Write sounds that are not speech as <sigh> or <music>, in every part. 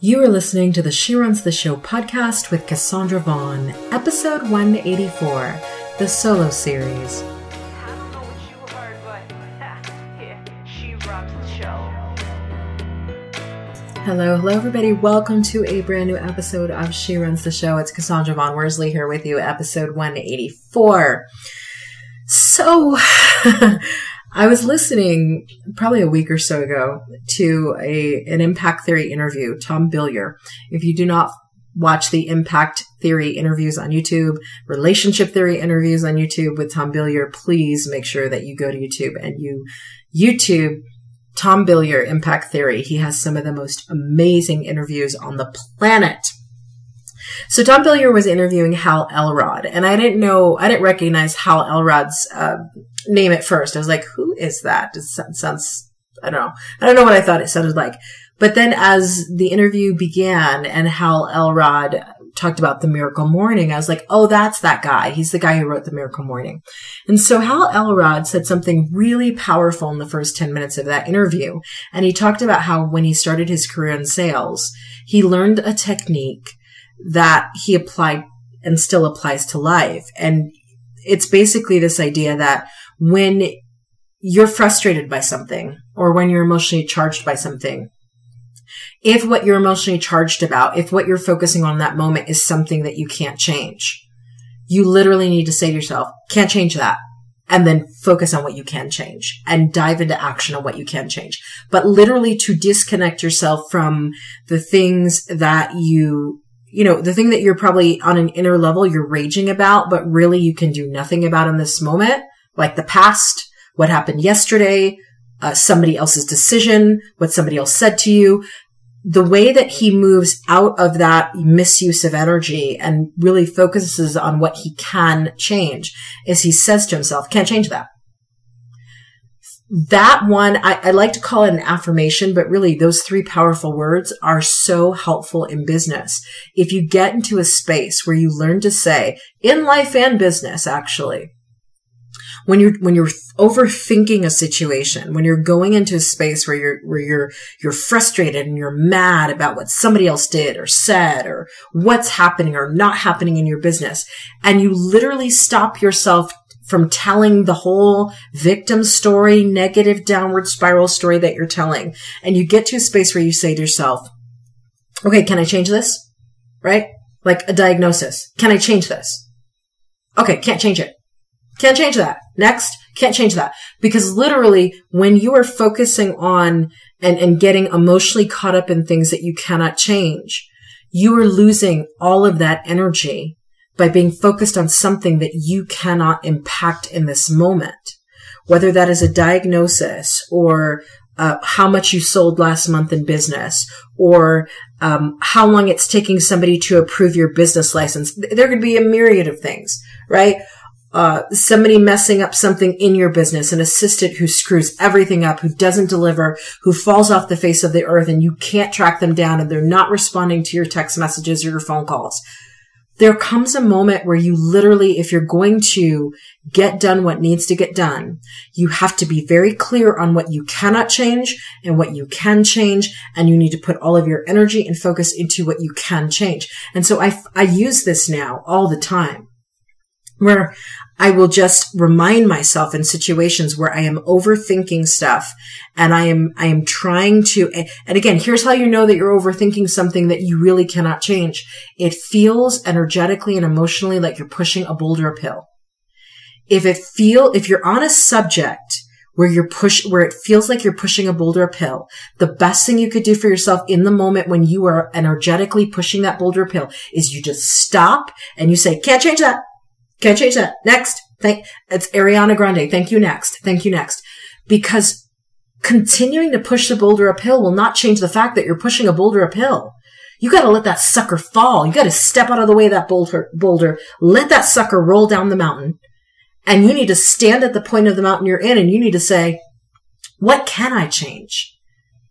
You are listening to the She Runs the Show podcast with Cassandra Vaughn, episode 184, the solo series. Heard, but yeah. Hello, hello, everybody. Welcome to a brand new episode of She Runs the Show. It's Cassandra Vaughn Worsley here with you, episode 184. So, <laughs> I was listening probably a week or so ago to a an Impact Theory interview, Tom Bilyeu. If you do not watch the Impact Theory interviews on YouTube, relationship theory interviews on YouTube with Tom Bilyeu, please make sure that you go to YouTube and you YouTube Tom Bilyeu, Impact Theory. He has some of the most amazing interviews on the planet. So Tom Bilyeu was interviewing Hal Elrod, and I didn't know, I didn't recognize Hal Elrod's uh, name at first. I was like, "Who is that?" It sounds, I don't know, I don't know what I thought it sounded like. But then, as the interview began, and Hal Elrod talked about the Miracle Morning, I was like, "Oh, that's that guy. He's the guy who wrote the Miracle Morning." And so Hal Elrod said something really powerful in the first ten minutes of that interview, and he talked about how when he started his career in sales, he learned a technique that he applied and still applies to life. And it's basically this idea that when you're frustrated by something or when you're emotionally charged by something, if what you're emotionally charged about, if what you're focusing on that moment is something that you can't change, you literally need to say to yourself, can't change that. And then focus on what you can change and dive into action on what you can change. But literally to disconnect yourself from the things that you you know, the thing that you're probably on an inner level, you're raging about, but really you can do nothing about in this moment, like the past, what happened yesterday, uh, somebody else's decision, what somebody else said to you. The way that he moves out of that misuse of energy and really focuses on what he can change is he says to himself, can't change that that one, I, I, like to call it an affirmation, but really those three powerful words are so helpful in business. If you get into a space where you learn to say, in life and business, actually, when you're, when you're overthinking a situation, when you're going into a space where you're, where you're, you're frustrated and you're mad about what somebody else did or said or what's happening or not happening in your business, and you literally stop yourself from telling the whole victim story, negative downward spiral story that you're telling. And you get to a space where you say to yourself, okay, can I change this? Right? Like a diagnosis. Can I change this? Okay, can't change it. Can't change that. Next, can't change that. Because literally, when you are focusing on and, and getting emotionally caught up in things that you cannot change, you are losing all of that energy by being focused on something that you cannot impact in this moment, whether that is a diagnosis or uh, how much you sold last month in business or um, how long it's taking somebody to approve your business license. There could be a myriad of things, right? Uh, somebody messing up something in your business, an assistant who screws everything up, who doesn't deliver, who falls off the face of the earth and you can't track them down and they're not responding to your text messages or your phone calls there comes a moment where you literally, if you're going to get done what needs to get done, you have to be very clear on what you cannot change and what you can change. And you need to put all of your energy and focus into what you can change. And so I, I use this now all the time where I will just remind myself in situations where I am overthinking stuff and I am, I am trying to, and again, here's how you know that you're overthinking something that you really cannot change. It feels energetically and emotionally like you're pushing a boulder uphill. If it feel, if you're on a subject where you're push, where it feels like you're pushing a boulder uphill, the best thing you could do for yourself in the moment when you are energetically pushing that boulder uphill is you just stop and you say, can't change that. Can't change that. Next. Thank, it's Ariana Grande. Thank you next. Thank you next. Because continuing to push the boulder uphill will not change the fact that you're pushing a boulder uphill. You gotta let that sucker fall. You gotta step out of the way of that boulder, boulder, let that sucker roll down the mountain. And you need to stand at the point of the mountain you're in and you need to say, what can I change?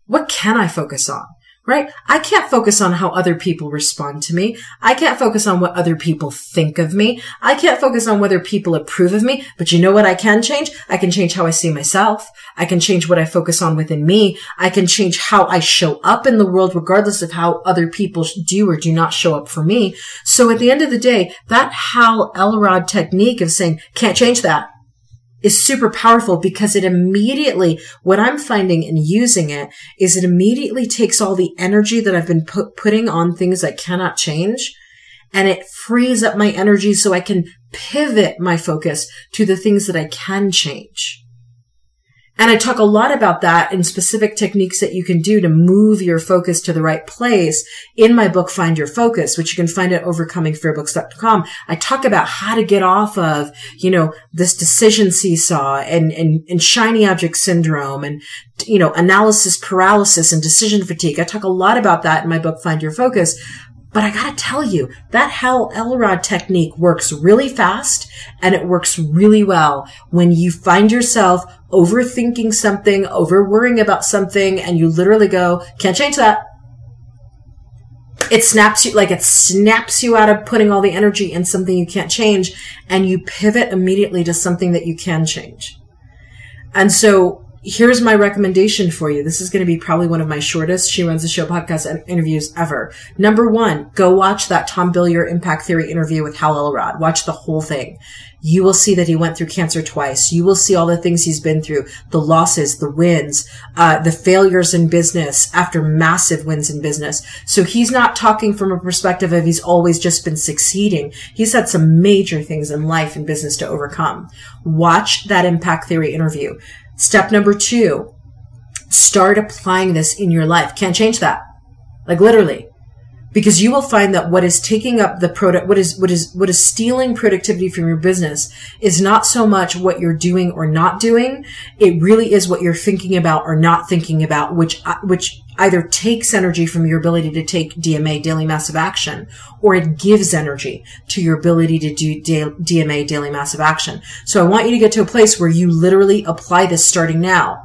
What can I focus on? Right? I can't focus on how other people respond to me. I can't focus on what other people think of me. I can't focus on whether people approve of me. But you know what I can change? I can change how I see myself. I can change what I focus on within me. I can change how I show up in the world, regardless of how other people do or do not show up for me. So at the end of the day, that Hal Elrod technique of saying, can't change that is super powerful because it immediately, what I'm finding in using it is it immediately takes all the energy that I've been put, putting on things I cannot change and it frees up my energy so I can pivot my focus to the things that I can change. And I talk a lot about that in specific techniques that you can do to move your focus to the right place in my book, Find Your Focus, which you can find at overcomingfearbooks.com. I talk about how to get off of, you know, this decision seesaw and, and, and shiny object syndrome and, you know, analysis paralysis and decision fatigue. I talk a lot about that in my book, Find Your Focus. But I gotta tell you, that Hal Elrod technique works really fast and it works really well when you find yourself overthinking something, over worrying about something, and you literally go, can't change that. It snaps you, like it snaps you out of putting all the energy in something you can't change, and you pivot immediately to something that you can change. And so here's my recommendation for you. This is going to be probably one of my shortest She Runs the Show podcast interviews ever. Number one, go watch that Tom Bilyeu Impact Theory interview with Hal Elrod. Watch the whole thing. You will see that he went through cancer twice. You will see all the things he's been through, the losses, the wins, uh, the failures in business after massive wins in business. So he's not talking from a perspective of he's always just been succeeding. He's had some major things in life and business to overcome. Watch that impact theory interview. Step number two, start applying this in your life. Can't change that. Like literally. Because you will find that what is taking up the product, what is, what is, what is stealing productivity from your business is not so much what you're doing or not doing. It really is what you're thinking about or not thinking about, which, uh, which either takes energy from your ability to take DMA, daily massive action, or it gives energy to your ability to do DMA, daily massive action. So I want you to get to a place where you literally apply this starting now.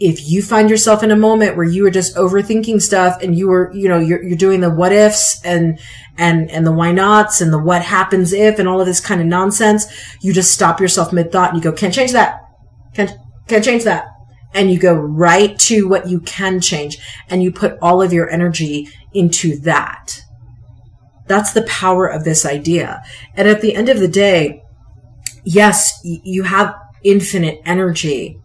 If you find yourself in a moment where you are just overthinking stuff and you are, you know, you're, you're doing the what ifs and, and, and the why nots and the what happens if and all of this kind of nonsense, you just stop yourself mid thought and you go, can't change that. Can't, can't change that and you go right to what you can change and you put all of your energy into that. That's the power of this idea. And at the end of the day, yes, you have infinite energy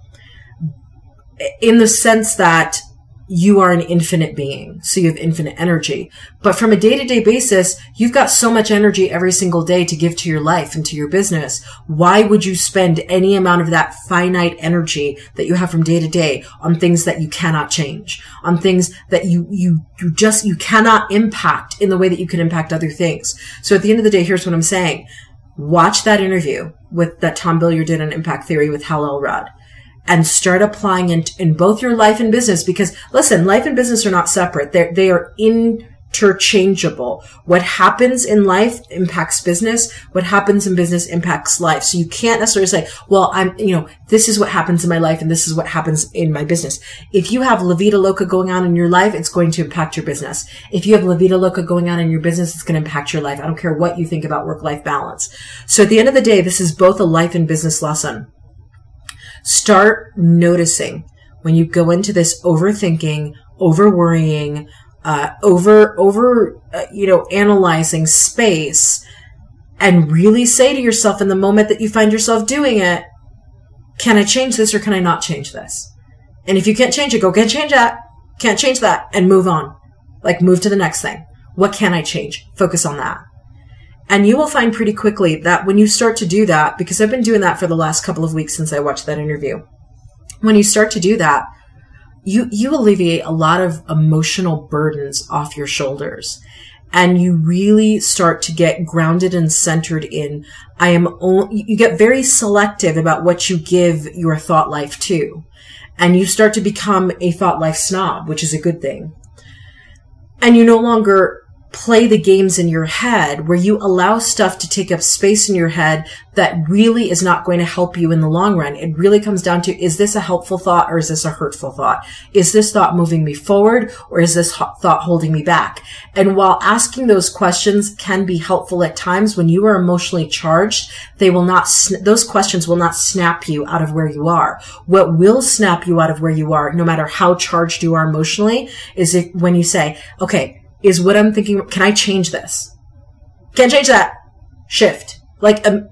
in the sense that you are an infinite being. So you have infinite energy. But from a day to day basis, you've got so much energy every single day to give to your life and to your business. Why would you spend any amount of that finite energy that you have from day to day on things that you cannot change, on things that you, you, you just, you cannot impact in the way that you can impact other things? So at the end of the day, here's what I'm saying. Watch that interview with that Tom Bilyeu did on impact theory with Hal Elrod and start applying it in both your life and business because listen, life and business are not separate. They're, they are interchangeable. What happens in life impacts business. What happens in business impacts life. So you can't necessarily say, well, I'm, you know, this is what happens in my life and this is what happens in my business. If you have La Loca going on in your life, it's going to impact your business. If you have La Loca going on in your business, it's going to impact your life. I don't care what you think about work-life balance. So at the end of the day, this is both a life and business lesson. Start noticing when you go into this overthinking, over worrying, uh, over, over, uh, you know, analyzing space and really say to yourself in the moment that you find yourself doing it, can I change this or can I not change this? And if you can't change it, go can't change that, can't change that and move on. Like move to the next thing. What can I change? Focus on that. And you will find pretty quickly that when you start to do that, because I've been doing that for the last couple of weeks since I watched that interview, when you start to do that, you, you alleviate a lot of emotional burdens off your shoulders. And you really start to get grounded and centered in, I am, only, you get very selective about what you give your thought life to. And you start to become a thought life snob, which is a good thing. And you no longer play the games in your head where you allow stuff to take up space in your head that really is not going to help you in the long run. It really comes down to, is this a helpful thought or is this a hurtful thought? Is this thought moving me forward or is this thought holding me back? And while asking those questions can be helpful at times when you are emotionally charged, they will not, those questions will not snap you out of where you are. What will snap you out of where you are, no matter how charged you are emotionally, is if, when you say, okay, is what I'm thinking, can I change this? Can't change that. Shift. Like, um,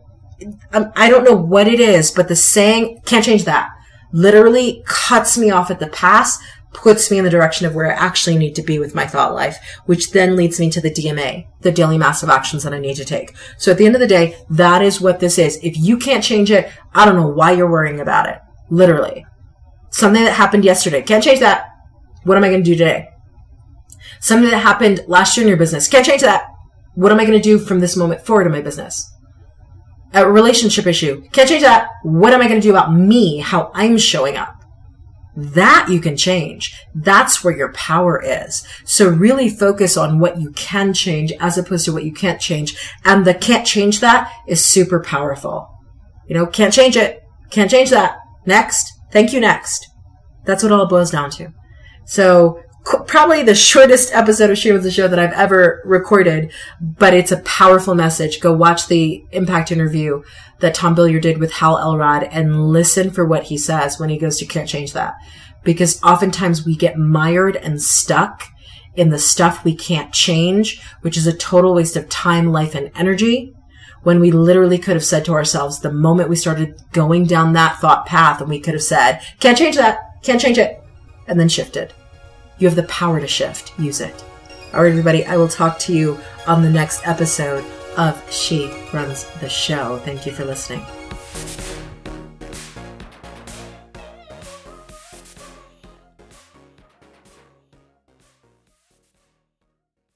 um, I don't know what it is, but the saying, can't change that, literally cuts me off at the pass, puts me in the direction of where I actually need to be with my thought life, which then leads me to the DMA, the daily massive actions that I need to take. So at the end of the day, that is what this is. If you can't change it, I don't know why you're worrying about it. Literally. Something that happened yesterday. Can't change that. What am I going to do today? Something that happened last year in your business. Can't change that. What am I going to do from this moment forward in my business? A relationship issue. Can't change that. What am I going to do about me? How I'm showing up? That you can change. That's where your power is. So really focus on what you can change as opposed to what you can't change. And the can't change that is super powerful. You know, can't change it. Can't change that. Next. Thank you next. That's what all it boils down to. So probably the shortest episode of She the Show that I've ever recorded, but it's a powerful message. Go watch the impact interview that Tom Bilyeu did with Hal Elrod and listen for what he says when he goes, you can't change that. Because oftentimes we get mired and stuck in the stuff we can't change, which is a total waste of time, life, and energy. When we literally could have said to ourselves the moment we started going down that thought path and we could have said, can't change that, can't change it, and then shifted. You have the power to shift. Use it. All right, everybody, I will talk to you on the next episode of She Runs the Show. Thank you for listening.